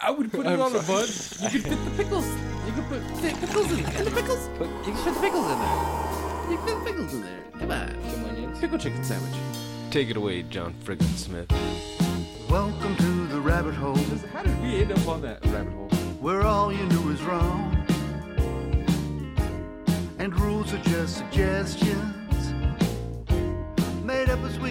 I would put it I'm on a bun. You could fit the pickles. You could put fit pickles in and the pickles. Put, you can put the pickles in there. You can fit the pickles in there. Come on. Some onions. Pickle chicken sandwich. Take it away, John Friggin Smith. Welcome to the rabbit hole, How did we end up on that rabbit hole? where all you knew is wrong. And rules are just suggestions, made up as we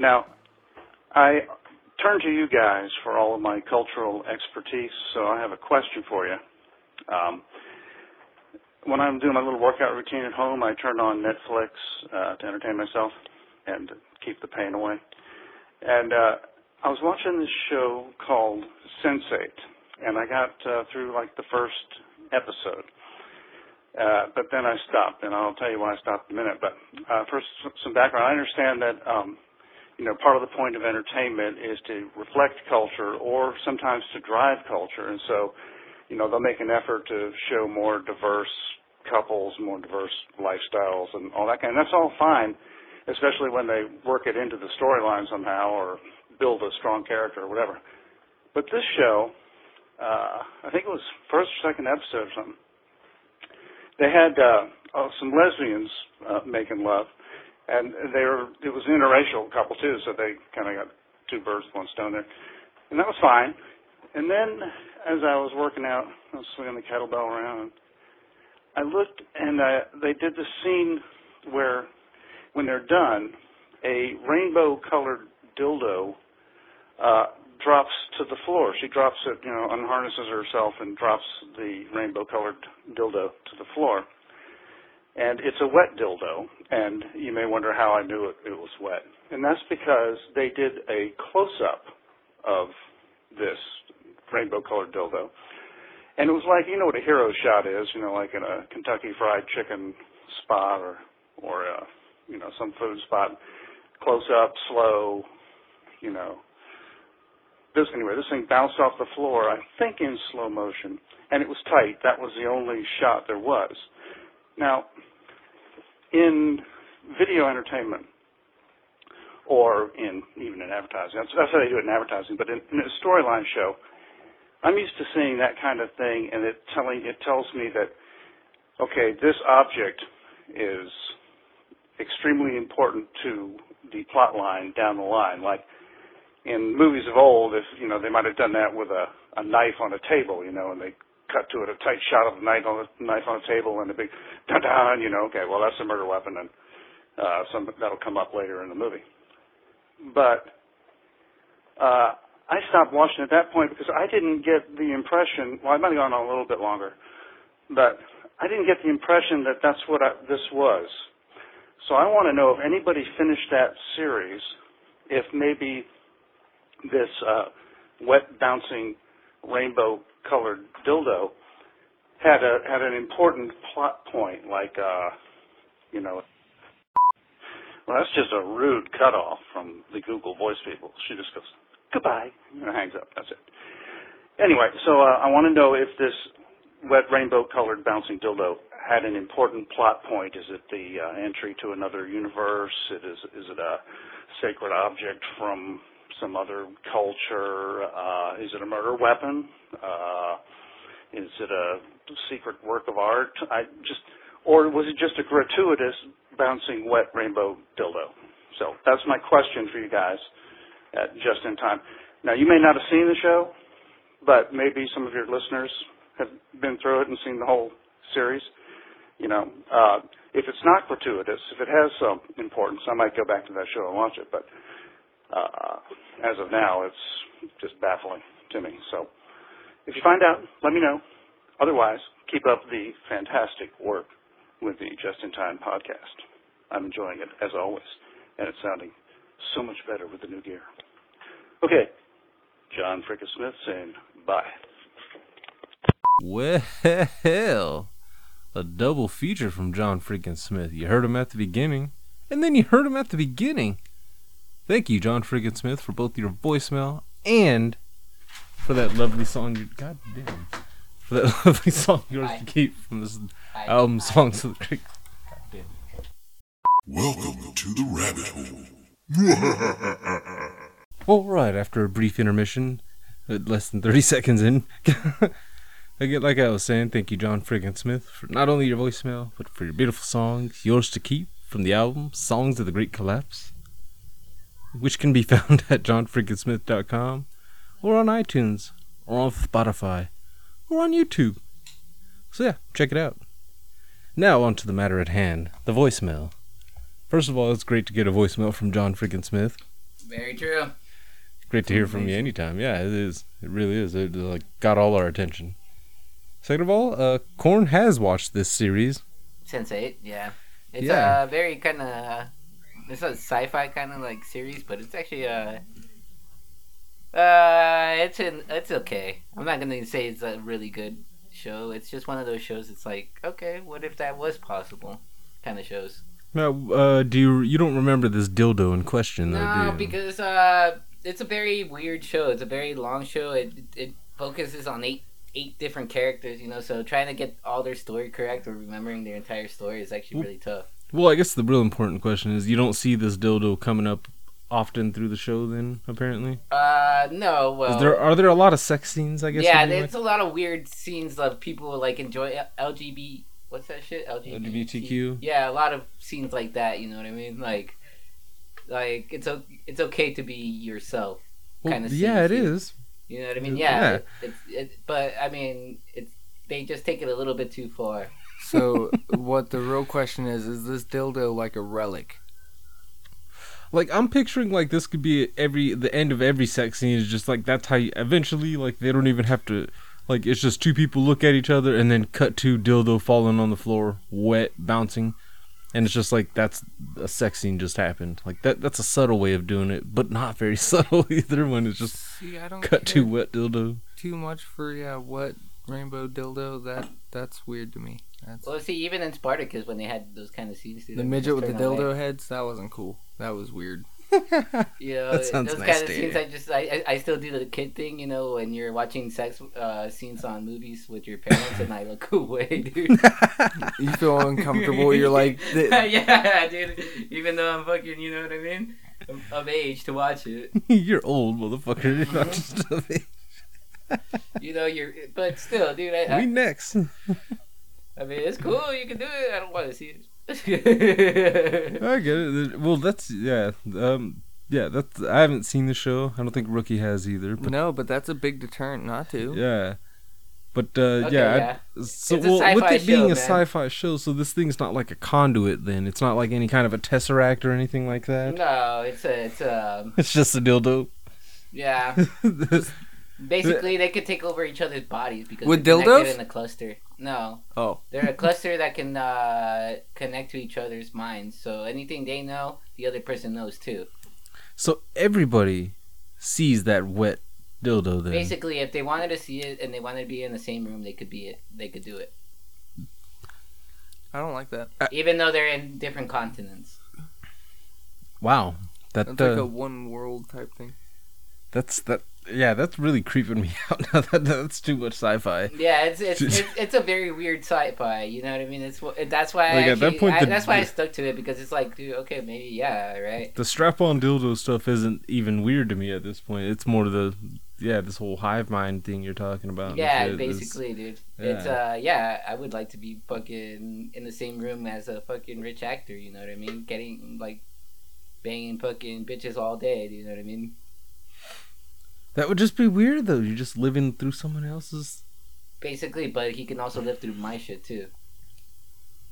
Now, I turn to you guys for all of my cultural expertise, so I have a question for you. Um, when I'm doing my little workout routine at home, I turn on Netflix uh, to entertain myself and keep the pain away. And uh, I was watching this show called Sense8, and I got uh, through like the first episode. Uh, but then I stopped, and I'll tell you why I stopped in a minute. But uh, first, some- some background. I understand that um, you know part of the point of entertainment is to reflect culture, or sometimes to drive culture. And so, you know, they'll make an effort to show more diverse couples, more diverse lifestyles, and all that kind. And that's all fine, especially when they work it into the storyline somehow, or build a strong character, or whatever. But this show, uh, I think it was first or second episode or something they had uh, oh, some lesbians uh, making love, and they were it was an interracial couple too, so they kind of got two birds one stone there, and that was fine. And then as I was working out, I was swinging the kettlebell around. I looked, and uh, they did the scene where, when they're done, a rainbow-colored dildo uh, drops to the floor. She drops it, you know, unharnesses herself and drops the rainbow-colored dildo to the floor. And it's a wet dildo, and you may wonder how I knew it, it was wet. And that's because they did a close-up of this rainbow-colored dildo. And it was like, you know what a hero shot is, you know, like in a Kentucky Fried Chicken spot or, or, uh, you know, some food spot. Close up, slow, you know, this anyway, this thing bounced off the floor, I think in slow motion, and it was tight. That was the only shot there was. Now, in video entertainment, or in even in advertising, that's, how they do it in advertising. But in, in a storyline show, I'm used to seeing that kind of thing, and it telling it tells me that okay, this object is extremely important to the plot line down the line, like in movies of old, if you know, they might have done that with a, a knife on a table, you know, and they cut to it a tight shot of the knife on the knife on the table and a big dun dun, you know, okay, well that's a murder weapon, and uh, some that'll come up later in the movie. But uh, I stopped watching at that point because I didn't get the impression. Well, I might have gone on a little bit longer, but I didn't get the impression that that's what I, this was. So I want to know if anybody finished that series, if maybe this uh, wet bouncing rainbow colored dildo had a had an important plot point like uh you know well that's just a rude cutoff from the Google voice people. She just goes goodbye and hangs up. That's it. Anyway, so uh, I want to know if this wet rainbow colored bouncing dildo had an important plot point. Is it the uh, entry to another universe? It is is it a sacred object from some other culture? Uh, is it a murder weapon? Uh, is it a secret work of art? I just, or was it just a gratuitous bouncing wet rainbow dildo? So that's my question for you guys at just in time. Now you may not have seen the show, but maybe some of your listeners have been through it and seen the whole series. You know, uh, if it's not gratuitous, if it has some importance, I might go back to that show and watch it. But uh, as of now, it's just baffling to me. So, if you find out, let me know. Otherwise, keep up the fantastic work with the Just in Time podcast. I'm enjoying it as always, and it's sounding so much better with the new gear. Okay, John Fricka Smith saying bye. Well, a double feature from John freaking Smith. You heard him at the beginning, and then you heard him at the beginning. Thank you, John Friggin Smith, for both your voicemail and for that lovely song. You, God damn. For that lovely song yours to keep from this album, Songs of the Creek. Welcome to the rabbit hole. All right, after a brief intermission, uh, less than 30 seconds in, Again, like I was saying, thank you, John Friggin Smith, for not only your voicemail, but for your beautiful songs, yours to keep from the album Songs of the Great Collapse, which can be found at johnfrigginsmith.com, or on iTunes, or on Spotify, or on YouTube. So yeah, check it out. Now on to the matter at hand, the voicemail. First of all, it's great to get a voicemail from John Friggin Smith. Very true. Great to hear from you anytime. Yeah, it is. It really is. It like got all our attention. Second of all, uh, Corn has watched this series. Sense Eight, yeah. It's Yeah. a very kind of it's a sci-fi kind of like series, but it's actually uh uh it's an it's okay. I'm not gonna say it's a really good show. It's just one of those shows. It's like okay, what if that was possible? Kind of shows. Now, uh, do you you don't remember this dildo in question though? No, do you? because uh, it's a very weird show. It's a very long show. It it focuses on eight eight different characters. You know, so trying to get all their story correct or remembering their entire story is actually really tough. Well, I guess the real important question is you don't see this dildo coming up often through the show. Then apparently, Uh, no. Well, is there are there a lot of sex scenes? I guess. yeah, there's a lot of weird scenes of people like enjoy LGBT. What's that shit? LGBT. LGBTQ? Yeah, a lot of scenes like that. You know what I mean? Like, like it's o- it's okay to be yourself. Well, kind of. yeah, it is. You know what I mean? Yeah. Yeah. It, it's it, but I mean, it's they just take it a little bit too far. So, what the real question is: Is this dildo like a relic? Like I'm picturing like this could be every the end of every sex scene is just like that's how you eventually like they don't even have to like it's just two people look at each other and then cut to dildo falling on the floor wet bouncing and it's just like that's a sex scene just happened like that that's a subtle way of doing it but not very subtle either when it's just See, I don't cut to wet dildo too much for yeah, what rainbow dildo? That that's weird to me. That's Well, see, even in Spartacus, when they had those kind of scenes, the midget with the turn away. dildo heads. That wasn't cool. That was weird. You know, That sounds those kind of nasty. scenes. I just, I, I, I still do the kid thing. You know, when you're watching sex uh, scenes on movies with your parents, and I look away, dude. You feel uncomfortable. You're like, th- yeah, dude. Even though I'm fucking, you know what I mean, of, of age to watch it. you're old motherfucker You're not just a bit- You know, you're, but still, dude. I, we I, next I mean, it's cool. You can do it. I don't want to see it. I get it well that's yeah um yeah that's I haven't seen the show I don't think Rookie has either but no, but that's a big deterrent not to. Yeah. But uh, Okay, yeah, yeah. I, so It's well, with sci-fi it being show, a man. sci-fi show, so this thing's not like a conduit. Then it's not like any kind of a tesseract or anything like that. no, it's a, it's a, It's just a dildo. yeah. Basically, they could take over each other's bodies because With they're dildos? in a cluster. No, Oh, they're a cluster that can uh, connect to each other's minds. So anything they know, the other person knows too. so everybody sees that wet dildo. Then Basically, if they wanted to see it and they wanted to be in the same room, they could be it. They could do it, I don't like that. even though they're in different continents. wow, that That's uh, like a one world type thing. that's that. Yeah, that's really creeping me out. Now that that's too much sci-fi. Yeah, it's it's, it's it's a very weird sci-fi. You know what I mean? It's that's why Like, I at that point, I, the- that's why I stuck to it because it's like, dude, okay, maybe yeah, right. The strap-on dildo stuff isn't even weird to me at this point. It's more the yeah, this whole hive mind thing you're talking about. Yeah, is- basically, dude. It's uh, yeah, I would like to be fucking in the same room as a fucking rich actor. You know what I mean? Getting like banging fucking bitches all day. Do you know what I mean? That would just be weird though. You're just living through someone else's. Basically, but he can also live through my shit too.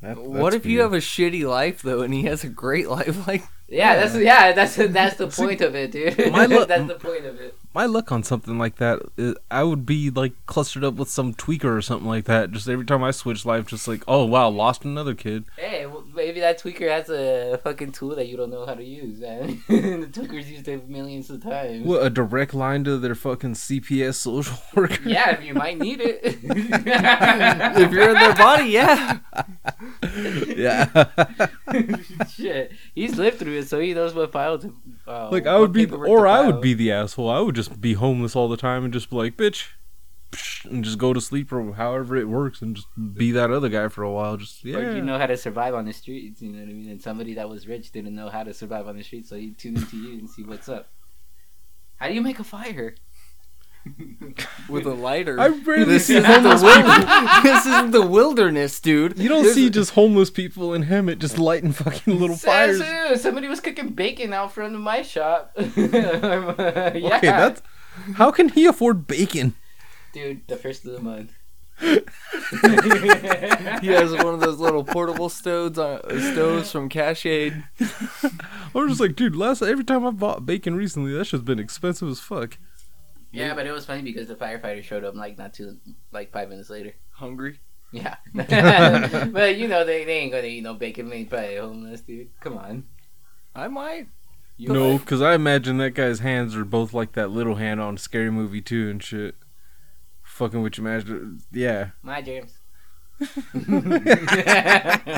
That, What if you have a shitty life though, and he has a great life? Like, Yeah, that's yeah, that's that's the point of it, dude. My lo- that's the point of it. my luck on something like that? Is, I would be like clustered up with some tweaker or something like that. Just every time I switch life, just like, oh wow, lost another kid. Hey, well, maybe that tweaker has a fucking tool that you don't know how to use, man. the tweakers used it millions of times. What a direct line to their fucking CPS social worker. Yeah, you might need it. if you're in their body, yeah. yeah. Shit, he's lived through it, so he knows what file to. Uh, like I would be, or I would be the asshole. I would just be homeless all the time and just be like, bitch, and just go to sleep or however it works and just be that other guy for a while. Just yeah. Or you know how to survive on the streets, you know what I mean? And somebody that was rich didn't know how to survive on the streets, so he tuned into you and see what's up. How do you make a fire? With a lighter. I rarely this see homeless wil- This isn't the wilderness, dude. You don't There's see just homeless people in Hemet just lighting fucking little fires. Somebody was cooking bacon out front of my shop. yeah. Okay, that's how can he afford bacon? Dude, the first of the month. He has one of those little portable stoves, uh, stoves from Cash Aid. I'm just like, dude, last every time I bought bacon recently, that shit's been expensive as fuck. Yeah, but it was funny because the firefighter showed up like not too like five minutes later. Hungry. Yeah, but you know they, they ain't gonna eat no bacon made by a homeless dude. Come on. I might. You No, because I imagine that guy's hands are both like that little hand on Scary Movie 2 and shit. Fucking with your imagine. Yeah. My dreams.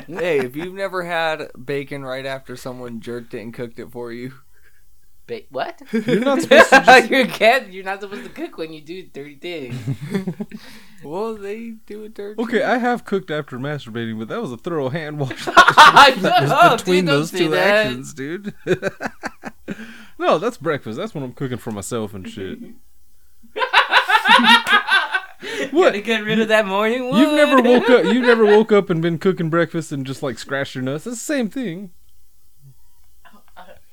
Hey, if you've never had bacon right after someone jerked it and cooked it for you, Ba- what? You're not supposed to just. you can't. You're not supposed to cook when you do dirty things. well, they do it dirty. Okay, I have cooked after masturbating, but that was a thorough hand wash Shut up, between dude, don't those two that. actions, dude. no, that's breakfast. That's when I'm cooking for myself and shit. What? Gotta get rid of that morning wood. You've never woke up. You've never woke up and been cooking breakfast and just like scratched your nuts. It's the same thing.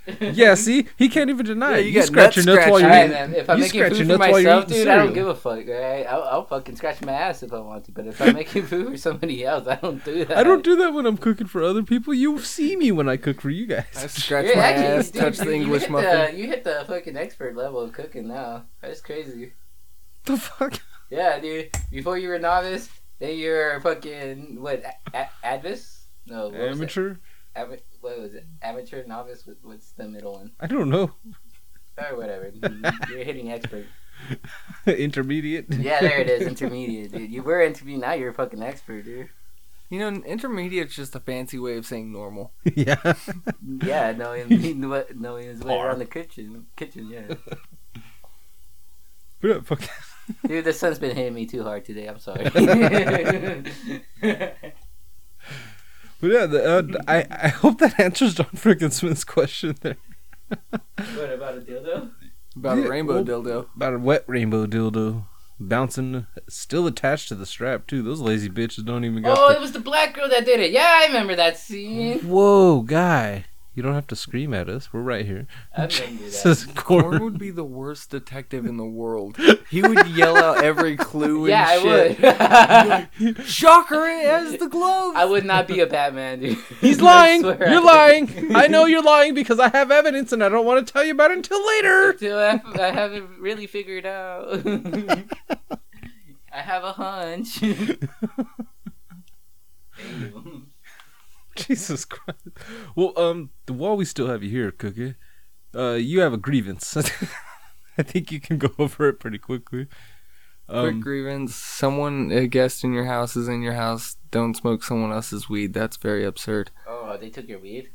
Yeah, see, he can't even deny Yeah, it. you You, scratch your nuts while you're Alright, eating. man. If I'm you making scratch food for nuts while you're myself, eating dude, I don't give a fuck. Right? I'll, I'll fucking scratch my ass if I want to. But if I'm making food for somebody else, I don't do that. I don't do that when I'm cooking for other people. You see me when I cook for you guys. I guys. scratch Yeah, my actually, ass, dude, touch you- the you English hit muffin. The, you hit the fucking expert level of cooking now. That's crazy. the fuck? Yeah, dude. Before you were novice, then you're fucking what? A- a- advis? No, what was it? Amateur? Ama- what was it? Amateur, novice. What's the middle one? I don't know. Or whatever. you're hitting expert. Intermediate? Yeah, there it is. Intermediate, dude. You were intermediate. Now you're a fucking expert, dude. You know, intermediate's just a fancy way of saying normal. yeah. Yeah, knowing what knowing his way Par. around the kitchen. Kitchen, yeah. But, fuck. Dude, the sun's been hitting me too hard today. I'm sorry. But yeah, the, uh, I, I hope that answers John Frickin Smith's question there. what about a dildo? About Yeah, a rainbow well- dildo. About a wet rainbow dildo. Bouncing, still attached to the strap, too. Those lazy bitches don't even got Oh, the- it was the black girl that did it. Yeah, I remember that scene. Whoa, guy. You don't have to scream at us. We're right here. I remember that. Says Corn corn. would be the worst detective in the world. He would yell out every clue and Yeah, shit. I would. Shocker, it has the glove. I would not be a Batman, dude. He's lying. You're I- lying. I know you're lying because I have evidence and I don't want to tell you about it until later. Until I, I haven't really figured out. I have a hunch. Damn. Jesus Christ. Well, um, while we still have you here, Cookie, uh, you have a grievance. I think you can go over it pretty quickly. Quick Um, grievance. Someone, a guest in your house is in your house. Don't smoke someone else's weed. That's very absurd. oh, they took your weed?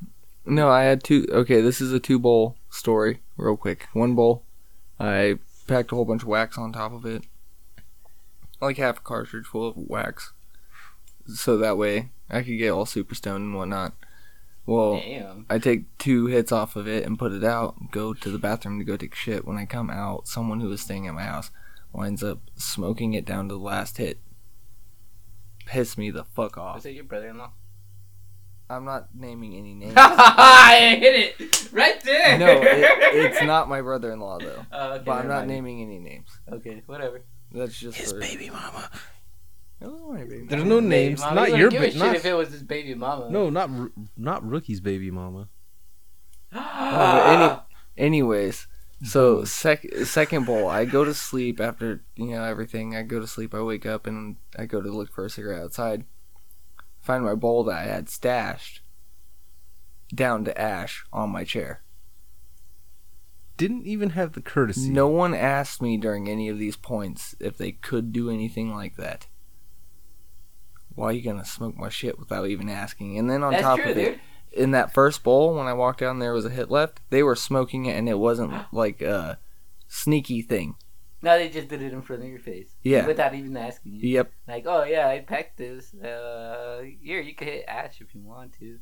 No, I had two. Okay, this is a two bowl story, real quick. One bowl, I packed a whole bunch of wax on top of it, like half a cartridge full of wax, so that way I could get all super stoned and whatnot. Well, Damn. I take two hits off of it and put it out. Go to the bathroom to go take shit. When I come out, someone who was staying at my house winds up smoking it down to the last hit. Piss me the fuck off. Was it your brother-in-law? I'm not naming any names. I hit it right there. no, it, it's not my brother-in-law though. Oh, okay, but I'm not mind. naming any names. Okay, whatever. That's just His for baby mama. My baby. There's no names. mama. Not You your wouldn't give a ba- shit not if it was his baby mama. No, not not rookie's baby mama. Oh, any, anyways, so sec- second bowl, I go to sleep after you know everything. I go to sleep. I wake up and I go to look for a cigarette outside. Find my bowl that I had stashed down to ash on my chair. Didn't even have the courtesy. No one asked me during any of these points if they could do anything like that. Why are you gonna smoke my shit without even asking? And then on That's top true, of it, in that first bowl, when I walked down, there was a hit left. They were smoking it, and it wasn't like a sneaky thing. No, they just did it in front of your face. Yeah. Without even asking you. Yep. Like, oh yeah, I packed this. Uh, here you can hit ash if you want to.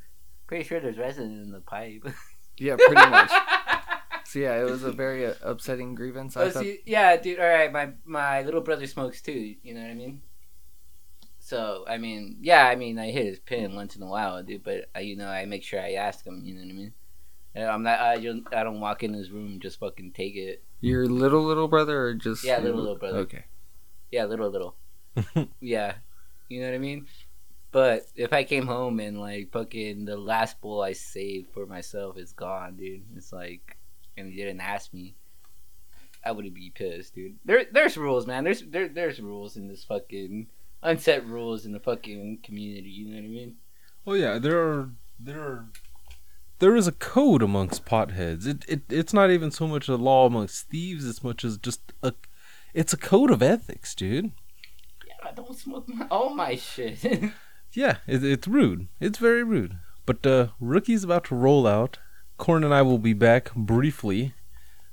Pretty sure there's resin in the pipe. Yeah, pretty much. so yeah, it was a very uh, upsetting grievance. I Oh, thought, see, yeah, dude. All right, my my little brother smokes too. You know what I mean? So I mean, yeah, I mean, I hit his pin once in a while, dude. But uh, you know, I make sure I ask him. You know what I mean? I'm not. I don't. I don't walk in his room just fucking take it. your little little brother, or just Yeah, little, little brother. Okay. Yeah, little little. yeah, you know what I mean. But if I came home and like fucking the last bowl I saved for myself is gone, dude, it's like, and he didn't ask me, I would be pissed, dude. There, there's rules, man. There's there, there's rules in this fucking unset rules in the fucking community. You know what I mean? Oh yeah, there are there are there is a code amongst potheads. It, it it's not even so much a law amongst thieves as much as just a it's a code of ethics, dude. Yeah, I don't smoke my, all my shit. Yeah, it, it's rude. It's very rude. But uh, rookie's about to roll out. Corn and I will be back briefly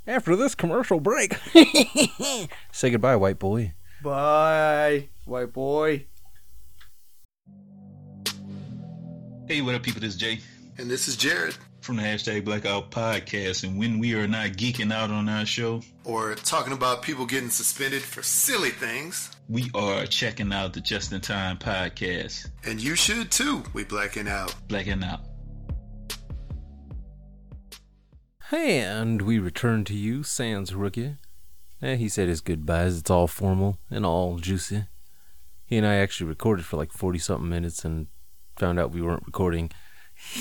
after this commercial break. Say goodbye, white boy. Bye, white boy. Hey, what up, people? This is Jay And this is Jared, from the hashtag Blackout Podcast. And when we are not geeking out on our show, or talking about people getting suspended for silly things. we are checking out the Just in Time Podcast. And you should too. We blacking out. Blacking out. And we return to you, Sans Rookie. Eh, he said his goodbyes. It's all formal and all juicy. He and I actually recorded for like 40 something minutes and found out we weren't recording.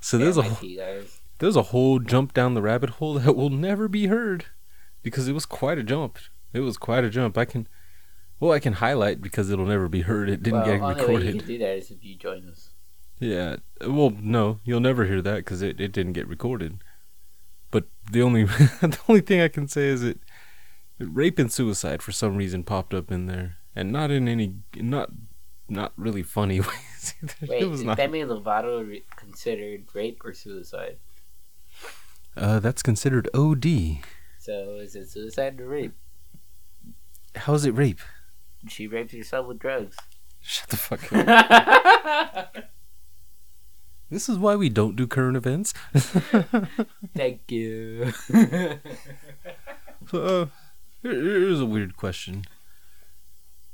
so there's a Damn, my wh- tea, guys. there's a whole jump down the rabbit hole that will never be heard because it was quite a jump. It was quite a jump. I can well, I can highlight because it'll never be heard. It didn't well, get only way you recorded. can do that is if you join us. Yeah. Well, no, you'll never hear that because it, it didn't get recorded. The only the only thing I can say is it, rape and suicide for some reason popped up in there, and not in any not not really funny ways. either. Wait, it was is not. Demi Lovato re- considered rape or suicide? Uh, that's considered OD. So is it suicide or rape? How's it rape? She raped herself with drugs. Shut the fuck up. This is why we don't do current events. Thank you. So, uh, here- here's a weird question.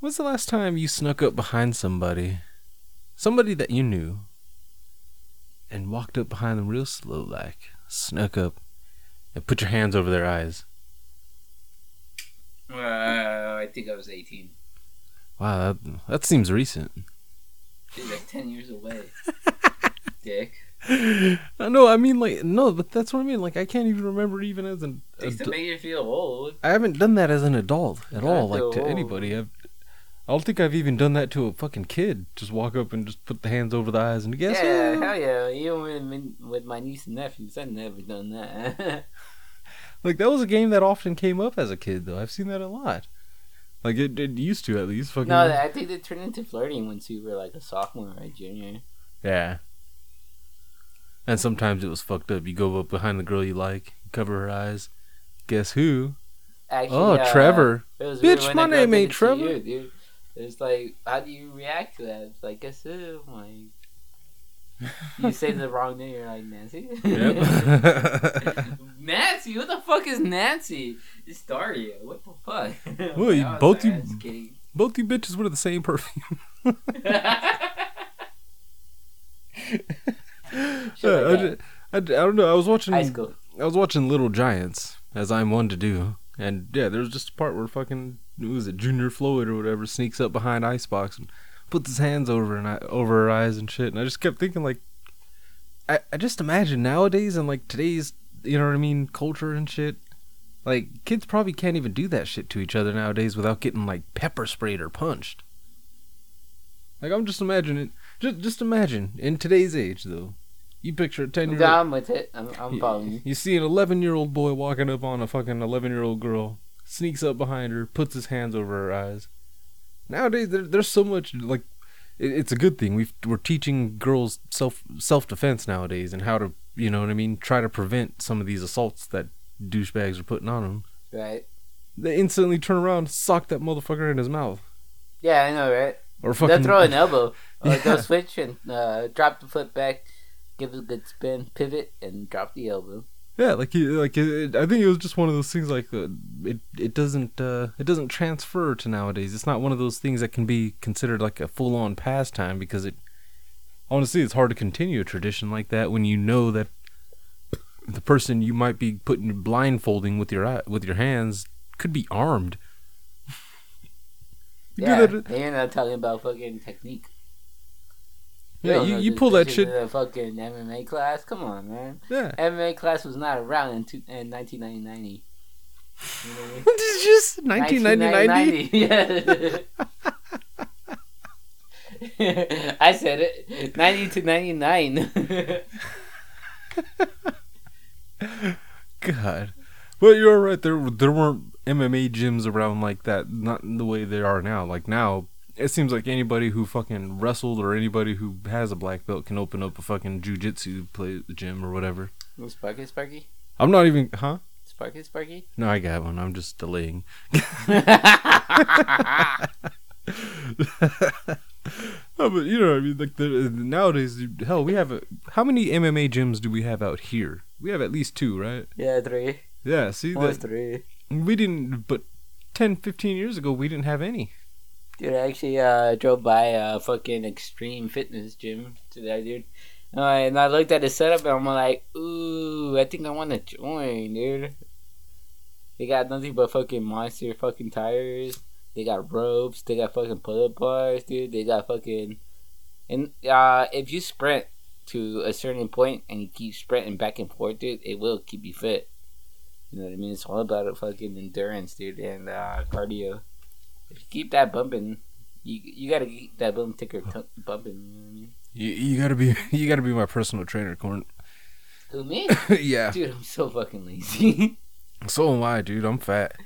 When's the last time you snuck up behind somebody, somebody that you knew, and walked up behind them real slow, like snuck up, and put your hands over their eyes? uh, I think I was 18. Wow, that, that seems recent. Dude, like 10 years away. Dick. I know. I mean, like, no, but that's what I mean. Like, I can't even remember even as an. Takes to adu- make you feel old. I haven't done that as an adult at all. Like to old. anybody. I've, I don't think I've even done that to a fucking kid. Just walk up and just put the hands over the eyes and guess yeah, who? hell yeah. Even with, with my niece and nephews, I've never done that. Like that was a game that often came up as a kid, though. I've seen that a lot. Like it, it used to at least. Fucking no, I think it turned into flirting once you were like a sophomore or a junior. yeah. And sometimes it was fucked up. You go up behind the girl you like, cover her eyes. Guess who? Actually, Oh, uh, Trevor. Bitch, my name ain't Trevor. You, dude. It's like, how do you react to that? It's like, guess who? Like, you say the wrong name, you're like Nancy. Yep. Nancy, what the fuck is Nancy? It's Daria. What the fuck? Well, you- both like, you- "I'm just kidding." Both you bitches wear the same perfume. I, like I, I don't know. I was watching. High school. I was watching Little Giants, as I'm one to do, and yeah, there was just a part where fucking who was it Junior Floyd or whatever sneaks up behind Icebox and puts his hands over and over her eyes and shit, and I just kept thinking like, I I just imagine nowadays and like today's you know what I mean culture and shit. Like kids probably can't even do that shit to each other nowadays without getting like pepper sprayed or punched. Like I'm just imagining, just just imagine in today's age though, you picture a ten I'm with it. I'm, I'm you, following you. you see an 11 year old boy walking up on a fucking 11 year old girl, sneaks up behind her, puts his hands over her eyes. Nowadays, there, there's so much like it, it's a good thing. We've, we're teaching girls self self defense nowadays and how to you know what I mean, try to prevent some of these assaults that douchebags are putting on them. Right. They instantly turn around, sock that motherfucker in his mouth, Yeah, I know, right? or fucking They'll throw an elbow. Or Yeah. they'll switch and uh, drop the foot back, give it a good spin, pivot, and drop the elbow. Yeah, like he, like it, I think it was just one of those things like uh, it it doesn't uh, it doesn't transfer to nowadays. It's not one of those things that can be considered like a full on pastime because it honestly it's hard to continue a tradition like that when you know that the person you might be putting blindfolding with your eye, with your hands could be armed. Yeah, you're not talking about fucking technique. Yeah, you, you pull that shit. a fucking MMA class. Come on, man. Yeah. MMA class was not around in, two, in 1990. You know I mean? Just 1990. 1990, Yeah. I said it. 90 to 99. God. Well, you're right. There, there weren't MMA gyms around like that. Not in the way they are now. Like now, it seems like anybody who fucking wrestled or anybody who has a black belt can open up a fucking jujitsu play gym or whatever. Sparky, Sparky? I'm not even, huh? Sparky, Sparky? No, I got one. I'm just delaying. no, but you know, what I mean, like the nowadays, hell, we have a. How many MMA gyms do we have out here? We have at least two, right? Yeah, three. Yeah, see that three. we didn't, but 10, 15 years ago, we didn't have any. Dude, I actually uh, drove by a fucking extreme fitness gym today, dude. Uh, and I looked at the setup and I'm like, ooh, I think I want to join, dude. They got nothing but fucking monster fucking tires. They got ropes. They got fucking pull up bars, dude. They got fucking. And uh, if you sprint to a certain point and you keep sprinting back and forth, dude, it will keep you fit. You know what I mean? It's all about fucking endurance, dude, and uh, cardio. If you keep that bumping, you you gotta keep that bum ticker t- bumping. You know what I mean? You, you gotta be, you gotta be my personal trainer, Corn. Who me? yeah. Dude, I'm so fucking lazy. So am I, dude. I'm fat.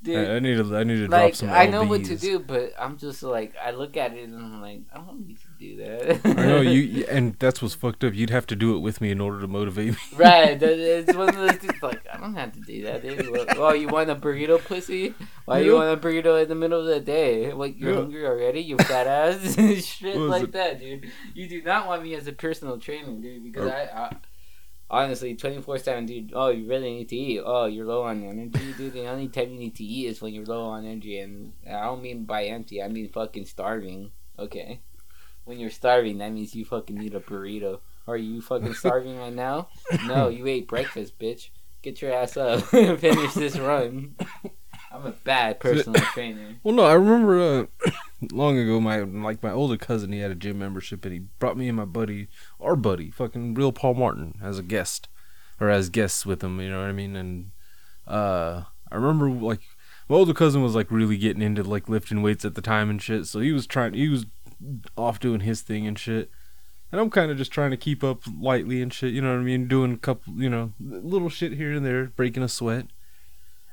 Dude, I, I need to, I need to drop like some. I know what to do, but I'm just like I look at it and I'm like I don't need to do that. I know you, and that's what's fucked up. You'd have to do it with me in order to motivate me. right? It's one of those things like I don't have to do that. Dude. Oh, you want a burrito, pussy? Why you want a burrito in the middle of the day? Like you're Yeah. hungry already? You fat ass shit like it? that, dude. You do not want me as a personal trainer, dude, because Oh. I, I honestly twenty four seven, dude. Oh, you really need to eat. Oh, you're low on energy, dude. The only time you need to eat is when you're low on energy, and I don't mean by empty. I mean fucking starving. Okay, when you're starving, that means you fucking need a burrito. Are you fucking starving right now? No, you ate breakfast, bitch. Get your ass up. Finish this run. I'm a bad personal trainer. Well, no, I remember uh, long ago, my like my older cousin, he had a gym membership, and he brought me and my buddy, our buddy, fucking real Paul Martin, as a guest, or as guests with him. You know what I mean? And uh, I remember like my older cousin was like really getting into like lifting weights at the time and shit. So he was trying, he was off doing his thing and shit. And I'm kind of just trying to keep up lightly and shit. You know what I mean? Doing a couple, you know, little shit here and there, breaking a sweat.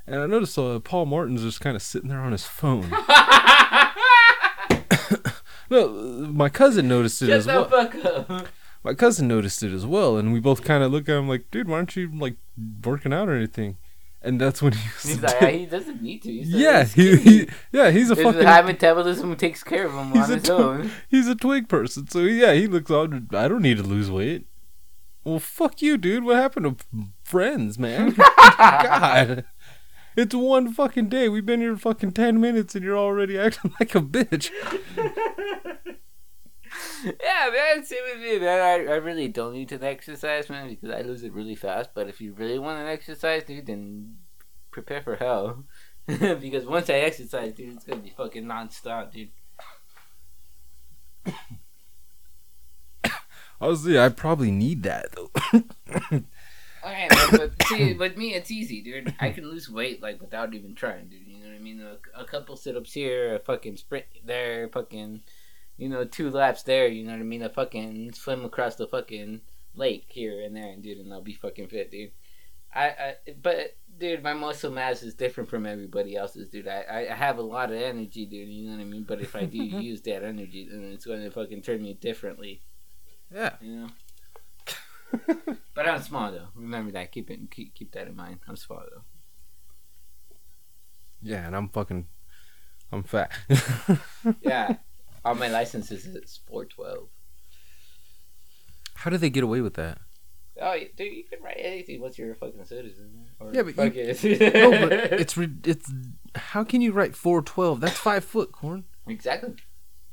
And I noticed uh, Paul Martin's just kind of sitting there on his phone. no, my cousin noticed it Shut as well. fuck up. My cousin noticed it as well, and we both kind of look at him like, "Dude, why aren't you like working out or anything?" And that's when he was. He's like, "Ah, he doesn't need to. He's yeah, he, he, yeah, he's a His fucking. high metabolism takes care of him He's on a his tw- own. He's a twig person, so yeah, he looks on. I don't need to lose weight. Well, fuck you, dude. What happened to friends, man? God, it's one fucking day. We've been here fucking ten minutes, and you're already acting like a bitch. Yeah, man, same with me, man. I, I really don't need to exercise, man, because I lose it really fast. But if you really want to exercise, dude, then prepare for hell. because once I exercise, dude, it's gonna be fucking nonstop, dude. Honestly, I probably need that though. Okay, but see, with me, it's easy, dude. I can lose weight like without even trying, dude. You know what I mean? A, a couple sit-ups here, a fucking sprint there, fucking, you know, two laps there. You know what I mean? A fucking swim across the fucking lake here and there, and dude, and I'll be fucking fit, dude. I, I, but dude, my muscle mass is different from everybody else's, dude. I, I have a lot of energy, dude. You know what I mean? But if I do use that energy, then it's going to fucking turn me differently. Yeah. You know. but I'm small though. Remember that. Keep it. Keep, keep that in mind. I'm small though. Yeah, and I'm fucking, I'm fat. Yeah. All my licenses is 412. How do they get away with that? Oh, dude, you can write anything once you're a fucking citizen. Or Yeah, but fuck you- it. no, but it's re- it's. How can you write four twelve? That's five foot, corn. exactly.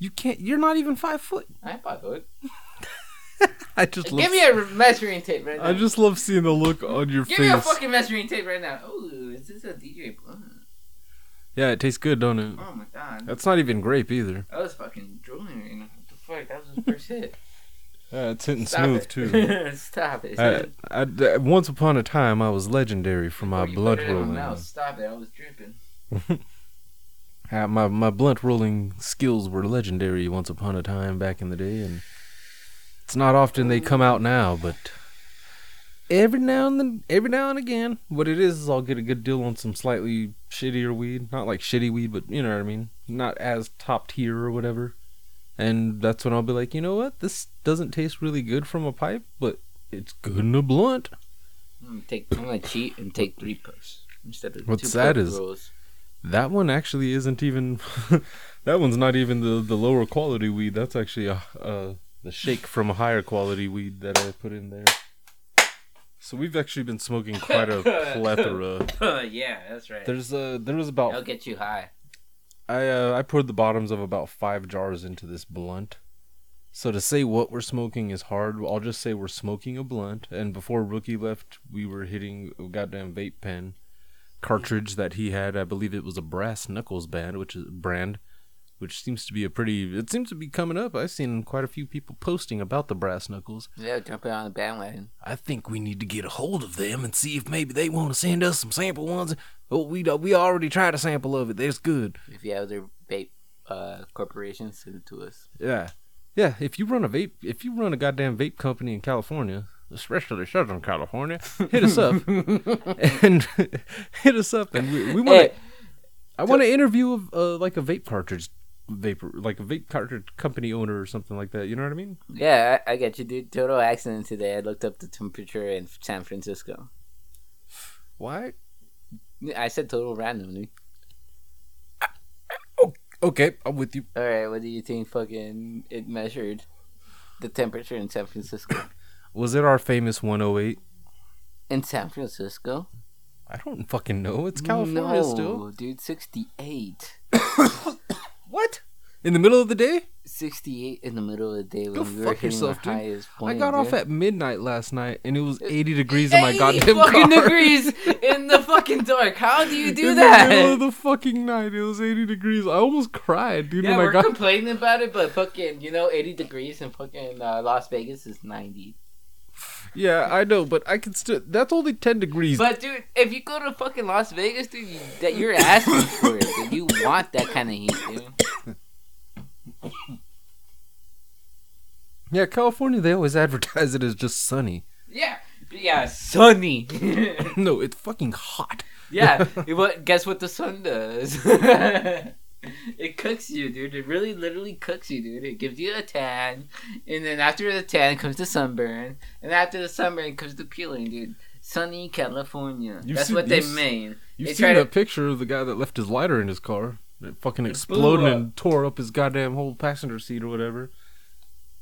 You can't. You're not even five foot. I'm five foot. I just love. Give me a measuring tape right now. I just love seeing the look on your face. Give me a fucking measuring tape right now. Oh, is this a DJ? Yeah, it tastes good, don't it? Oh my god. That's not even grape either. I was fucking drooling right now. What the fuck? That was the first hit. Yeah, it's hitting Stop smooth it. too. Stop it. I, I, I- once upon a time, I was legendary for my you blunt my rolling. mouth, Stop it. I was dripping. My my blunt rolling skills were legendary once upon a time back in the day, and it's not often they come out now, but every now and then, every now and again, what it is is I'll get a good deal on some slightly shittier weed, not like shitty weed, but you know what I mean, not as top tier or whatever, and that's when I'll be like, you know what, this doesn't taste really good from a pipe, but it's good in a blunt. I'm gonna take. I'm gonna cheat and take three puffs instead of What's two sad puff is- rolls. That one actually isn't even. that one's not even the the lower quality weed. That's actually a uh the shake from a higher quality weed that I put in there. So we've actually been smoking quite a plethora. yeah, that's right. There's uh there was about. I'll about get you high. I uh I poured the bottoms of about five jars into this blunt. So to say what we're smoking is hard. I'll just say we're smoking a blunt. And before Rookie left, we were hitting a goddamn vape pen cartridge that he had. I believe it was a Brass Knuckles band, which is brand, which seems to be a pretty. It seems to be coming up. I've seen quite a few people posting about the Brass Knuckles. Yeah, jumping on the bandwagon. I think we need to get a hold of them and see if maybe they want to send us some sample ones. Oh, we we already tried a sample of it. That's good. If you have other vape uh, corporations, send it to us. Yeah. Yeah, if you run a vape, if you run a goddamn vape company in California, especially Southern California, hit us up and hit us up, and we, we want to. Hey, I want to interview uh, like a vape cartridge vapor, like a vape cartridge company owner or something like that. You know what I mean? yeah, I, I get you, dude. Total accident today. I looked up the temperature in San Francisco. What? I said total randomly. Oh, okay, I'm with you. All right, what do you think? Fucking it measured the temperature in San Francisco. Was it our famous 108? in San Francisco? I don't fucking know. It's California no, still. dude. Sixty-eight. What? In the middle of the day? 68 in the middle of the day when Go we fuck yourself, our dude. I got off at midnight last night, and it was 80 degrees in my 80 goddamn fucking car. degrees in the fucking dark. How do you do in that? In the middle of the fucking night. It was 80 degrees. I almost cried, dude. yeah, we're got complaining about it, but fucking, you know, 80 degrees in fucking uh, Las Vegas is 90. yeah, I know, but I can still. That's only 10 degrees. But dude, if you go to fucking Las Vegas, dude, you, that you're asking for it. Dude. You want that kind of heat, dude. yeah, California. They always advertise it as just sunny. Yeah, yeah, sunny. no, it's fucking hot. yeah, what? Guess what the sun does? it cooks you, dude. It really, literally cooks you, dude. It gives you a tan, and then after the tan comes the sunburn, and after the sunburn comes the peeling, dude. Sunny California. You've That's seen- what they mean. You've They seen that to- picture of the guy that left his lighter in his car. It fucking exploded up. and tore up his goddamn whole passenger seat or whatever.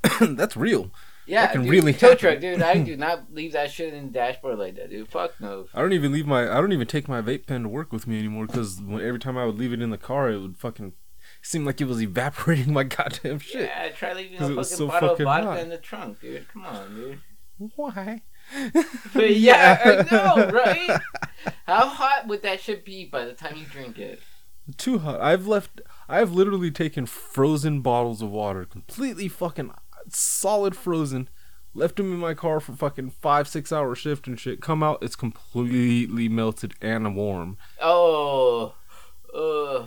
That's real. Yeah, that can dude, really tow truck, dude. I do not leave that shit in the dashboard like that, dude. Fuck no. I don't even leave my. I don't even take my vape pen to work with me anymore because every time I would leave it in the car, it would fucking. seem like it was evaporating my goddamn shit. Yeah, try leaving a fucking it so bottle of vodka hot. in the trunk, dude. Come on, dude. Why? But yeah, I know, right? How hot would that shit be by the time you drink it? Too hot. I've left. I've literally taken frozen bottles of water, completely fucking solid frozen, left them in my car for fucking five, six hour shift and shit. Come out, it's completely melted and warm. Oh, uh,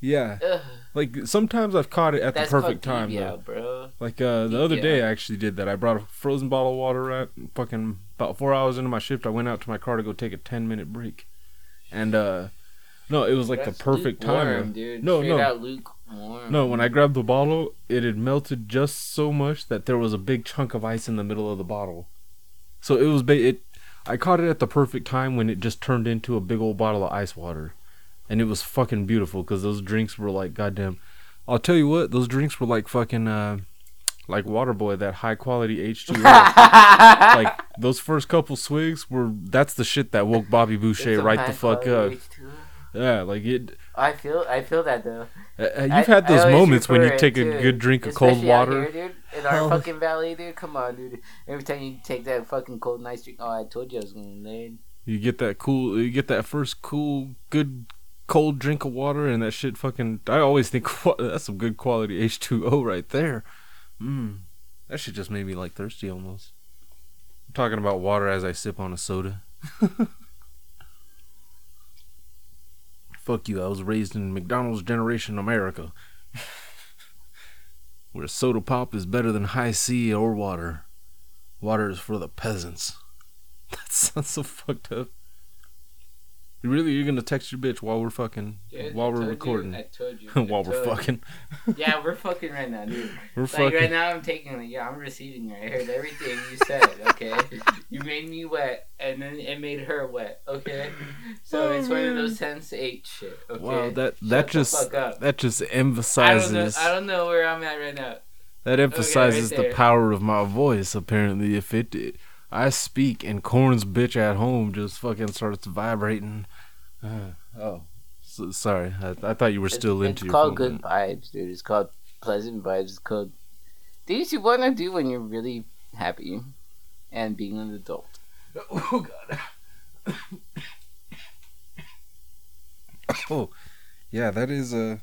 Yeah. ugh. Like sometimes I've caught it at that's the perfect time. Deviant, though. bro. Like uh, the other day, I actually did that. I brought a frozen bottle of water. Right, fucking about four hours into my shift, I went out to my car to go take a ten minute break, and uh, no, it was like That's the perfect time. dude. No, Straight no, lukewarm. no. When I grabbed the bottle, it had melted just so much that there was a big chunk of ice in the middle of the bottle. So it was ba- it. I caught it at the perfect time when it just turned into a big old bottle of ice water, and it was fucking beautiful because those drinks were like goddamn. I'll tell you what, those drinks were like fucking uh, like Waterboy, that high quality H two O. Like those first couple swigs were that's the shit that woke Bobby Boucher right the fuck up. H2O. Yeah, like it. I feel, I feel that though. Uh, uh, you've I- had those moments when you refer it take a to- good drink of cold especially out water. here, dude, in our Oh. fucking valley, dude. Come on, dude. Every time you take that fucking cold nice drink, oh, I told you I was gonna lay. You get that cool. You get that first cool, good, cold drink of water, and that shit fucking. I always think that's some good quality H two O right there. Mmm, that shit just made me like thirsty almost. I'm talking about water as I sip on a soda. Fuck you! I was raised in McDonald's generation America, where soda pop is better than Hi-C or water. Water is for the peasants. That sounds so fucked up. You Really, you're gonna text your bitch while we're fucking, Dude, while I we're told you, recording, I told you. while we're you. fucking, Yeah, we're fucking right now, dude. we're Like fucking. right now, I'm taking it. Yeah, I'm receiving it. I heard everything you said. Okay, you made me wet, and then it made her wet. Okay, so Oh, it's one of those Sense8 shit. Okay, Wow, that Shut that the just fuck up. that just I don't know. emphasizes I don't know where I'm at right now. that emphasizes the power of my voice. Apparently, if it, did. I speak and Corn's bitch at home just fucking starts vibrating. Uh, oh, so, sorry, I, I thought you were still it's, into It's your called phone. good vibes, dude. It's called pleasant vibes. It's called things you want to do when you're really happy and being an adult. Oh god. oh, yeah, that is uh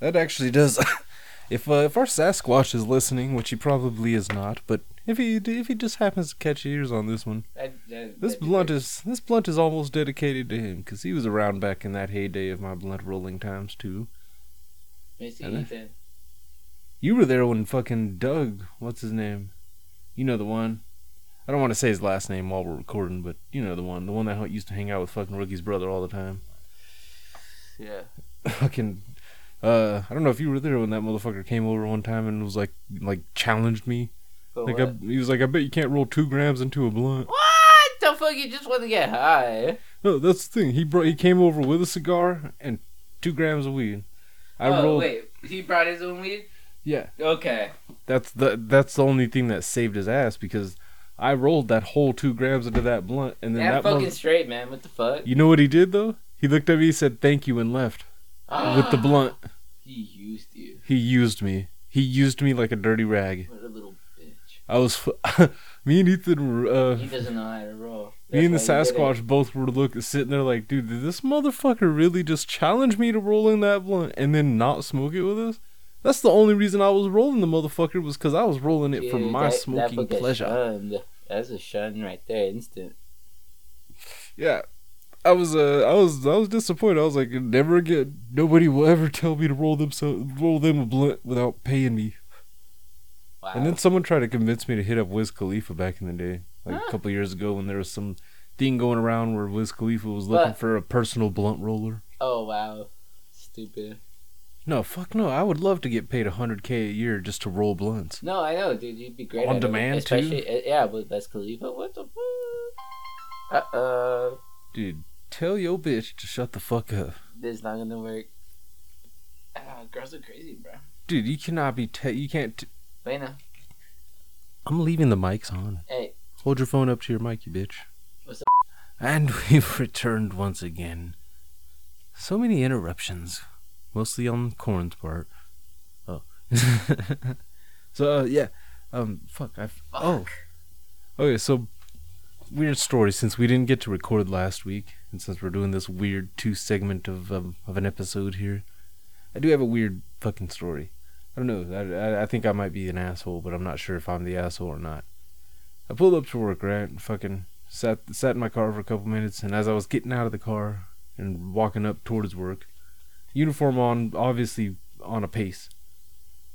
that actually does. if uh, if our Sasquatch is listening, which he probably is not, but if he if he just happens to catch ears on this one, That, that, this blunt is this blunt is almost dedicated to him because he was around back in that heyday of my blunt rolling times too. Missy Ethan. You were there when fucking Doug, what's his name? You know the one. I don't want to say his last name while we're recording, but you know the one, the one that used to hang out with fucking Rookie's brother all the time. Yeah. fucking uh I don't know if you were there when that motherfucker came over one time and was like like challenged me. Like? I, he was like, I bet you can't roll two grams into a blunt. What the fuck? You just want to get high? No, that's the thing. He brought he came over with a cigar and two grams of weed. I oh rolled wait, he brought his own weed. Yeah. Okay. That's the that's the only thing that saved his ass because I rolled that whole two grams into that blunt and then Yeah, that fucking mother- straight, man. What the fuck? You know what he did though? He looked at me, he said thank you, and left with the blunt. He used you. He used me. He used me like a dirty rag. What a little bitch. I was, me and Ethan were, uh, He doesn't know how to roll. me and the That's why he did Sasquatch both were looking, sitting there like, dude, did this motherfucker really just challenge me to roll in that blunt and then not smoke it with us? That's the only reason I was rolling the motherfucker was because I was rolling it it. for my that- that smoking fucker pleasure. shunned. That's a shun right there, instant. Yeah. I was uh I was I was disappointed. I was like, never again. Nobody will ever tell me to roll them so roll them a blunt without paying me. Wow. And then someone tried to convince me to hit up Wiz Khalifa back in the day, like Huh. a couple years ago, when there was some thing going around where Wiz Khalifa was looking for a personal blunt roller. oh wow, stupid. No, fuck no. I would love to get paid 100k a year just to roll blunts. No, I know, dude. You'd be great On at it, demand, too? especially, uh, Yeah, with Wiz Khalifa. What the fuck? Uh uh Dude, tell your bitch to shut the fuck up. This is not gonna work. Ah, girls are crazy, bro. Dude, you cannot be. Te- you can't. T- Now. I'm leaving the mics on. Hey, Hold your phone up to your mic, you bitch. What's up? And we've returned once again. So many interruptions. mostly on Corn's part. Oh, so uh, yeah, um, fuck, I oh, okay, so weird story since we didn't get to record last week, and since we're doing this weird two segment of um, of an episode here, I do have a weird fucking story. I don't know. I, I, think I might be an asshole, but I'm not sure if I'm the asshole or not. I pulled up to work, right? and Fucking sat sat in my car for a couple minutes, and as I was getting out of the car and walking up towards work, uniform on, obviously on a pace.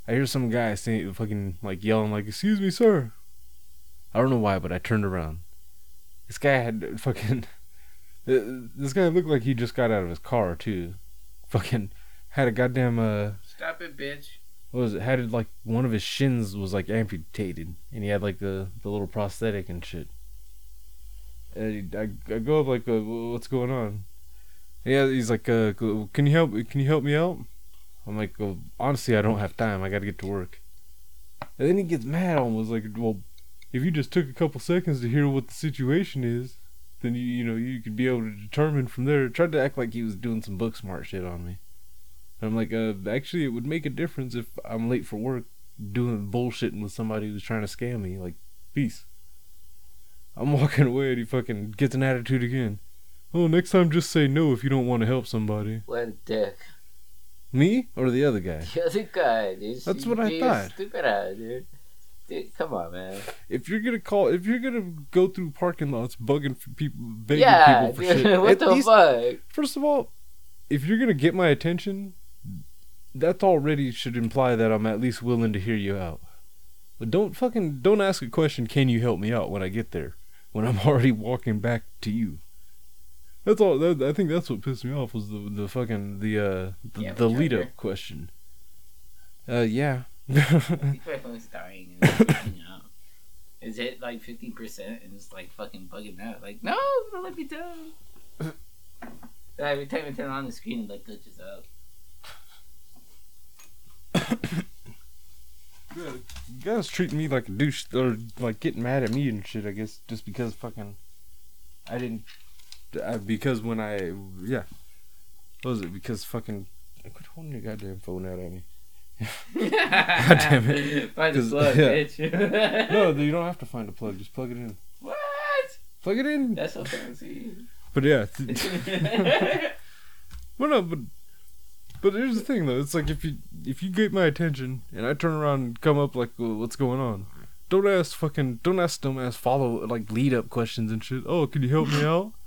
I hear some guy saying, fucking like yelling, like, "Excuse me, sir." I don't know why, but I turned around. This guy had fucking. This guy looked like he just got out of his car too. Fucking had a goddamn uh Stop it, bitch. What was it? Had like one of his shins was like amputated, and he had like the the little prosthetic and shit. And I, I go up like, uh, what's going on? Yeah, he's like, uh, can you help? Can you help me out? I'm like, well, honestly, I don't have time. I got to get to work. And then he gets mad almost like, well, if you just took a couple seconds to hear what the situation is, then you you know you could be able to determine from there. Tried to act like he was doing some book smart shit on me. I'm like, uh, actually, it would make a difference if I'm late for work doing bullshitting with somebody who's trying to scam me. Like, peace. I'm walking away and he fucking gets an attitude again. Oh, next time just say no if you don't want to help somebody. What dick. Me or the other guy? The other guy, dude. That's what I thought. Stupid ass, dude. Dude, come on, man. If you're gonna call, if you're gonna go through parking lots bugging for people, begging yeah, people for dude. shit, what the least, fuck? first of all, if you're gonna get my attention, that already should imply that I'm at least willing to hear you out. But don't fucking don't ask a question. Can you help me out when I get there? When I'm already walking back to you. That's all. That, I think that's what pissed me off was the the fucking the uh the, Yeah, the lead up question. Uh yeah. I think dying and it's dying. Is it like 50% and it's like fucking bugging out? Like, no, don't let me down. Every time I turn on the screen, it like glitches out. You guys treat me like a douche, or like getting mad at me and shit. I guess just because fucking I didn't, I, because when I yeah, what was it? Because fucking quit holding your goddamn phone out at me. God damn it! Find 'Cause- plug, yeah. bitch. No, you don't have to find a plug. Just plug it in. What? Plug it in. That's so fancy. But yeah, well no, but but here's the thing though. It's like if you if you get my attention and I turn around and come up like, well, what's going on? Don't ask fucking don't ask dumbass follow like lead up questions and shit. Oh, can you help me out?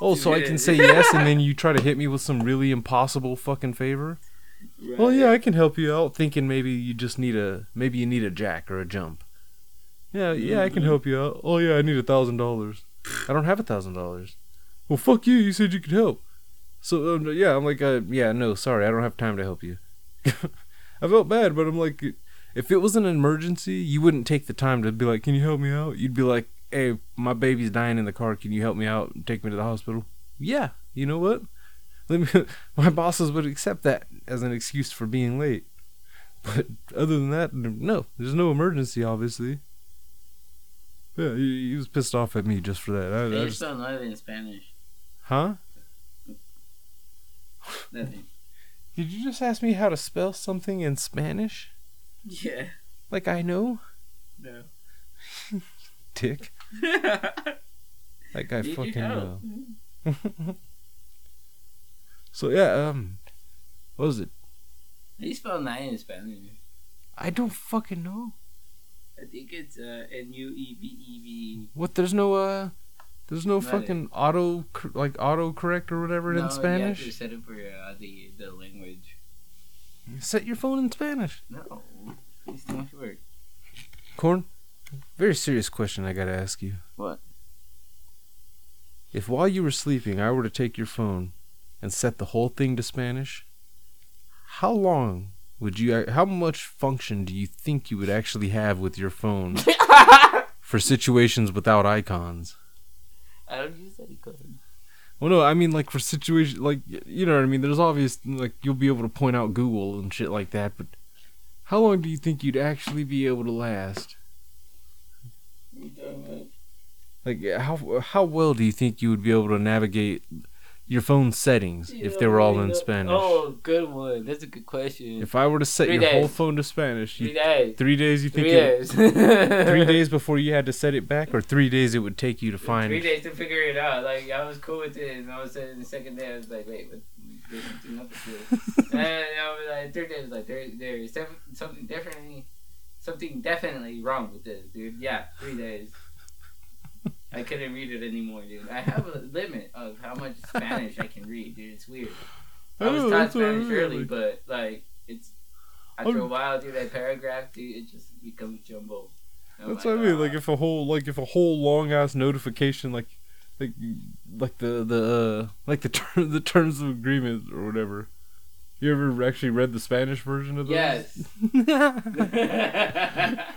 Oh, so I can say yes, and then you try to hit me with some really impossible fucking favor. Well, yeah, I can help you out. Thinking maybe you just need a maybe you need a jack or a jump. Yeah, yeah, I can mm-hmm. help you out. Oh yeah, I need a thousand dollars. I don't have a thousand dollars. Well, fuck you. You said you could help. So um, yeah, I'm like, uh, yeah, no, sorry, I don't have time to help you. I felt bad, but I'm like, if it was an emergency, you wouldn't take the time to be like, can you help me out? You'd be like, hey, my baby's dying in the car. Can you help me out and take me to the hospital? Yeah, you know what? Let me. My bosses would accept that as an excuse for being late. But other than that, no, there's no emergency, obviously. Yeah, he, he was pissed off at me just for that. I, I just, love in Spanish. huh? Nothing. Did you just ask me how to spell something in Spanish? Yeah. Like I know, No. dick. Like I fucking know. so yeah, um, what was it? How do you spell nine in Spanish? I don't fucking know. I think it's uh, N U E B E V. What? There's no uh, there's no fucking auto like auto correct or whatever No, in You have to Spanish. set it for uh, the the language. Set your phone in Spanish. No, it's too much work. Corn. Very serious question I gotta ask you. What? If while you were sleeping I were to take your phone and set the whole thing to Spanish, how long would you how much function do you think you would actually have with your phone for situations without icons? I don't use any code. Well, no, I mean like for situation like you know what I mean. There's obvious like you'll be able to point out Google and shit like that, but how long do you think you'd actually be able to last? Like how how well do you think you would be able to navigate your phone settings if they were all in oh, Spanish. Oh, good one. That's a good question. If I were to set Three your whole phone to Spanish, you, Three days. three days you think Three it, days. three days before you had to set it back, or three days it would take you to find. Three days to figure it out. Like I was cool with it, and all of a sudden the second day I was like, wait, what? There's something up with it. and I was like, third day was like, there, there's something definitely, something definitely wrong with this, dude. Yeah, three days. I couldn't read it anymore, dude. I have a limit of how much Spanish I can read, dude. It's weird. I was Oh, taught what I Spanish early, like- but like it's after a I'm- while, dude. That paragraph, dude, it just becomes jumbo. I'm That's like, what I mean. Like "Ah." if a whole like if a whole long ass notification like like like the the uh, like the term the terms of agreement or whatever. You ever actually read the Spanish version of those? Yes.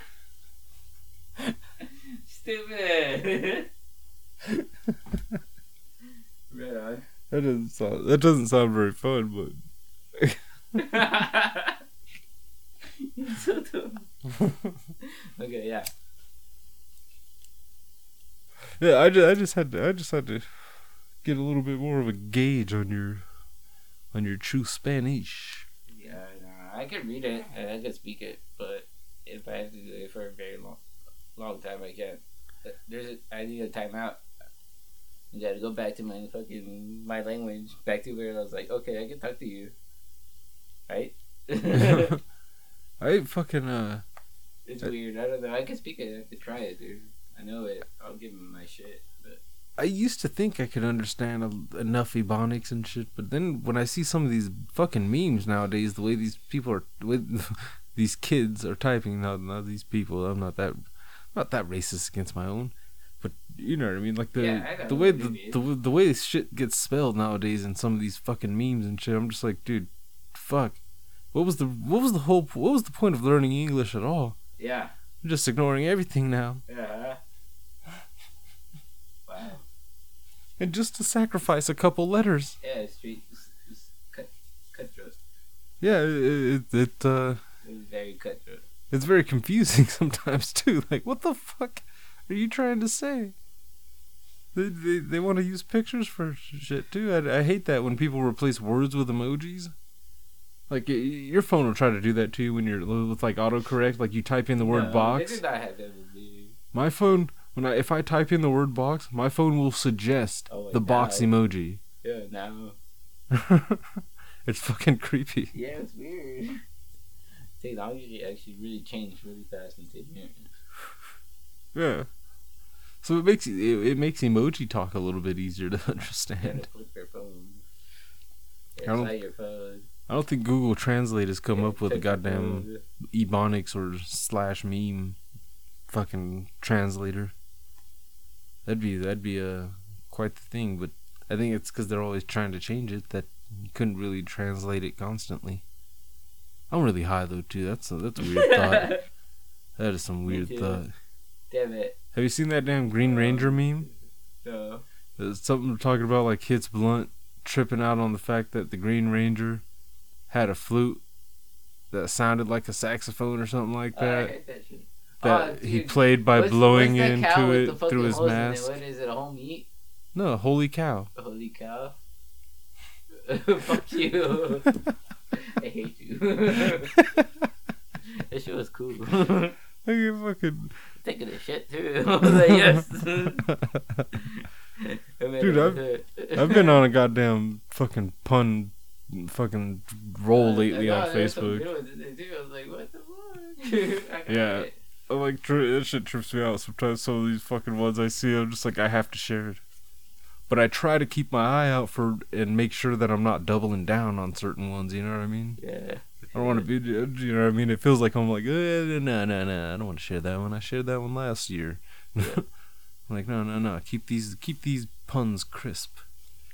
Stupid. right on. That doesn't sound that doesn't sound very fun, You're so dumb. but Okay, yeah. yeah, I just I just had to I just had to get a little bit more of a gauge on your on your true Spanish. Yeah, nah, I can read it and I can speak it, but if I have to do it for a very long, long time, I can't. There's a, I need a timeout. I gotta go back to my fucking my language, back to where I was like, okay, I can talk to you, right? I fucking uh It's weird. I don't know. I can speak it. I could try it, dude. I know it. I'll give him my shit. But I used to think I could understand enough ebonics and shit, but then when I see some of these fucking memes nowadays, the way these people are, with these kids are typing, not not these people. I'm not that, not that racist against my own, but you know what I mean. Like the Yeah, the way the, the the way shit gets spelled nowadays in some of these fucking memes and shit. I'm just like, dude, fuck. What was the what was the whole what was the point of learning English at all? yeah, I'm just ignoring everything now, yeah. Wow. and just to sacrifice a couple letters. Yeah, it's, it's cut, cutthroat. Yeah, it it, it uh. It was very cutthroat. It's very confusing sometimes too. Like, what the fuck are you trying to say? They they, they want to use pictures for shit too. I, I hate that when people replace words with emojis. Like your phone will try to do that too when you're with like autocorrect. Like you type in the word No, box. They did not have that with me. My phone, when I if I type in the word box, my phone will suggest Oh, the box emoji. Yeah, now. it's fucking creepy. Yeah, it's weird. Technology actually really changed really fast in 10 years. Yeah. So it makes it, it makes emoji talk a little bit easier to understand. phone. I don't- phone. I don't think Google Translate has come Yeah, up with a goddamn ebonics or slash meme fucking translator. That'd be that'd be a quite the thing, but I think it's because they're always trying to change it that you couldn't really translate it constantly. I'm really high though too. That's a, that's a weird thought. That is some weird thought. Damn it. Have you seen that damn Green uh, Ranger meme? No. There's something talking about like Hits Blunt tripping out on the fact that the Green Ranger had a flute that sounded like a saxophone or something like I that. hate that shit. that Oh, he played by What's- blowing what's into it through his mask. What is it, a whole meat? No, holy cow. Holy cow. Fuck you. I hate you. that shit was cool. I get fucking Taking a shit too. I was like, yes. Dude, I've- I've been on a goddamn fucking pun fucking roll uh, lately on Facebook. I was like, what the fuck? Yeah. it. I like tri- that shit trips me out sometimes. Some of these fucking ones I see, I'm just like I have to share it. But I try to keep my eye out for and make sure that I'm not doubling down on certain ones. You know what I mean? Yeah. I don't want to be. You know what I mean? It feels like I'm like, eh, no, no, no. I don't want to share that one. I shared that one last year. Yeah. I'm like, no, no, no. Keep these, keep these puns crisp.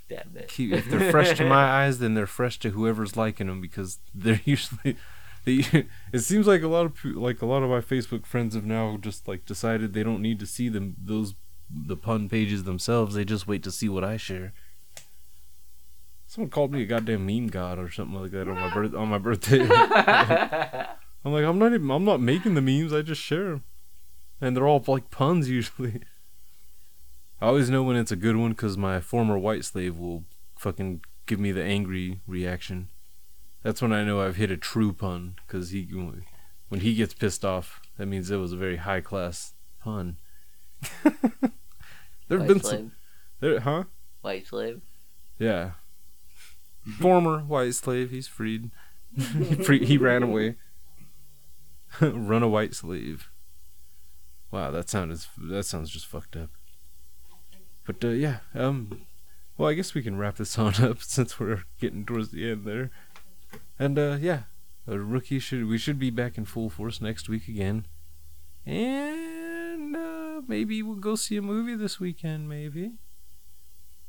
Damn it. Keep, if they're fresh to my eyes, then they're fresh to whoever's liking them because they're usually. They, it seems like a lot of like a lot of my Facebook friends have now just like decided they don't need to see them those the pun pages themselves. They just wait to see what I share. Someone called me a goddamn meme god or something like that on my birth on my birthday. I'm like, I'm not even, I'm not making the memes. I just share them, and they're all like puns usually. I always know when it's a good one because my former white slave will fucking give me the angry reaction. That's when I know I've hit a true pun because he when he gets pissed off, that means it was a very high class pun. there've been slave. some, there, huh? White slave. Yeah. Former white slave, he's freed. Free, he ran away. Run a white slave. Wow, that sounded that sounds just fucked up. But uh, yeah, um, well, I guess we can wrap this on up since we're getting towards the end there. And uh, yeah, a rookie should we should be back in full force next week again, and maybe we'll go see a movie this weekend. Maybe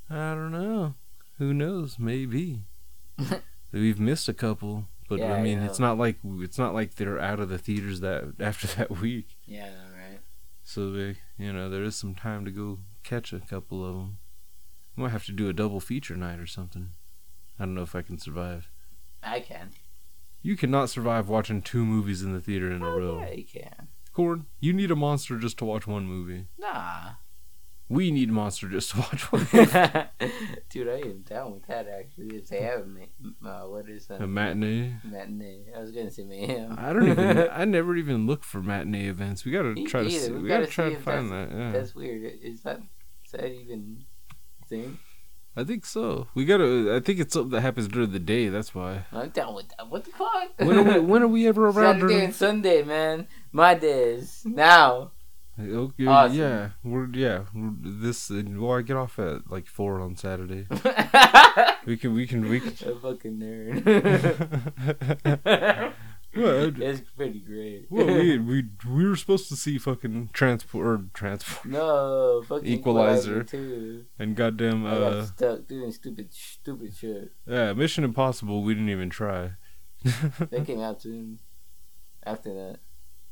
I don't know. Who knows? Maybe we've missed a couple, but Yeah, I mean, it's not like it's not like they're out of the theaters that after that week. Yeah, right. So they, you know, there is some time to go catch a couple of them. We Might have to do a double feature night or something. I don't know if I can survive. I can. You cannot survive watching two movies in the theater in a oh, row. Oh, Yeah, you can. Cord, you need a monster just to watch one movie. Nah. We need monster just to watch one movie. Dude, I am down with that actually. If they have a uh, what is that? a matinee. Matinee. I was gonna say mayhem. I don't even. I never even look for matinee events. We gotta Me try to. See, We we gotta, gotta try to find that. that's- Yeah. That's weird. Is that is that even thing? I think so. We gotta. I think it's something that happens during the day. That's why. I'm down with that. What the fuck? When are we? When are we ever around? Saturday during- and Sunday, man. My days now. Okay, Awesome. yeah, we're yeah. We're, this well, I get off at like four on Saturday. we can we can we can. A fucking nerd. Well, it's pretty great. well, we we we were supposed to see fucking transport or transport no, fucking Equalizer. Equalizer 2. and goddamn I got uh stuck doing stupid, stupid shit. yeah Mission Impossible. We didn't even try. They came out soon. After that,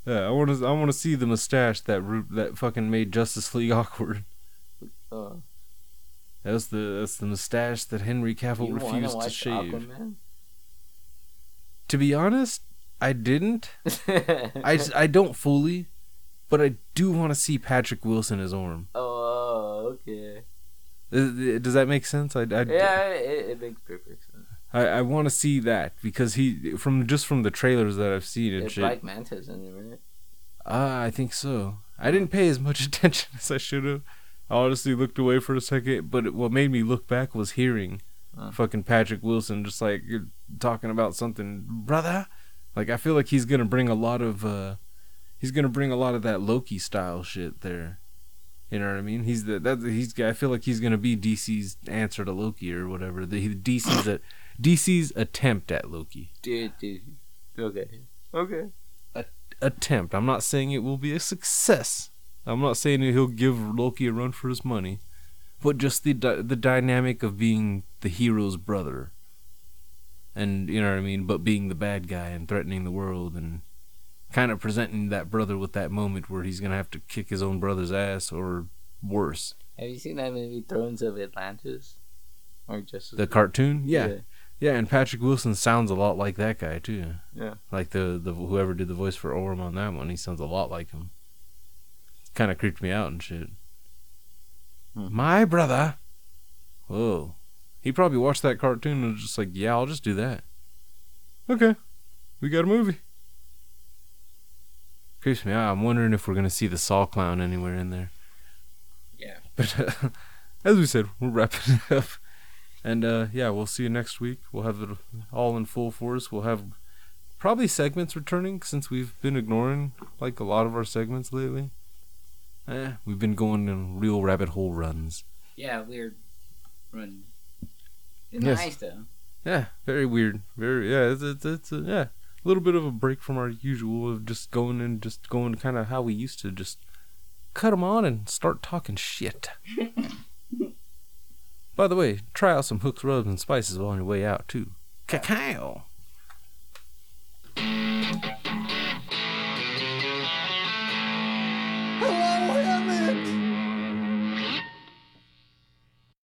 Yeah, I want to I want to see the mustache that ru- that fucking made Justice League awkward. oh, That's the that's the mustache that Henry Cavill refused to shave. Aquaman? To be honest, I didn't. I, I don't fully, but I do want to see Patrick Wilson as Orm. oh, okay. Uh, Does that make sense? I, I, Yeah, it, it makes perfect. I, I want to see that because he from just from the trailers that I've seen and It's shit. Black Manta's in it, right? Ah, I think so. I didn't pay as much attention as I should have. I honestly looked away for a second, but what made me look back was hearing Huh. fucking Patrick Wilson just like talking about something, brother. Like I feel like he's gonna bring a lot of uh he's gonna bring a lot of that Loki style shit there. You know what I mean? He's the that he's I feel like he's gonna be DC's answer to Loki or whatever. The DC's at DC's attempt at Loki. Dude, dude. Okay. Okay. attempt. I'm not saying it will be a success. I'm not saying that he'll give Loki a run for his money, but just the dy- the dynamic of being the hero's brother, and you know what I mean. But being the bad guy and threatening the world and kind of presenting that brother with that moment where he's gonna have to kick his own brother's ass or worse. Have you seen that movie Thrones of Atlantis? Or just The cartoon, yeah. yeah, and Patrick Wilson sounds a lot like that guy too. Yeah. like the the whoever did the voice for Orm on that one, he sounds a lot like him. Kind of creeped me out and shit. Hmm. My brother. Whoa. He probably watched that cartoon and was just like, yeah, I'll just do that. Okay. We got a movie. Creeps me out. I'm wondering if we're going to see the Saw Clown anywhere in there. Yeah. But uh, as we said, we're wrapping it up. And uh, yeah, we'll see you next week. We'll have it all in full force. We'll have probably segments returning since we've been ignoring like a lot of our segments lately. Eh, we've been going in real rabbit hole runs. Yeah, weird run. It's Yes. nice though. Yeah, very weird. Very yeah. It's it's, it's a, yeah, a little bit of a break from our usual of just going and just going kind of how we used to just cut them on and start talking shit. By the way, try out some hooks, rubs, and spices on your way out, too. Cacao!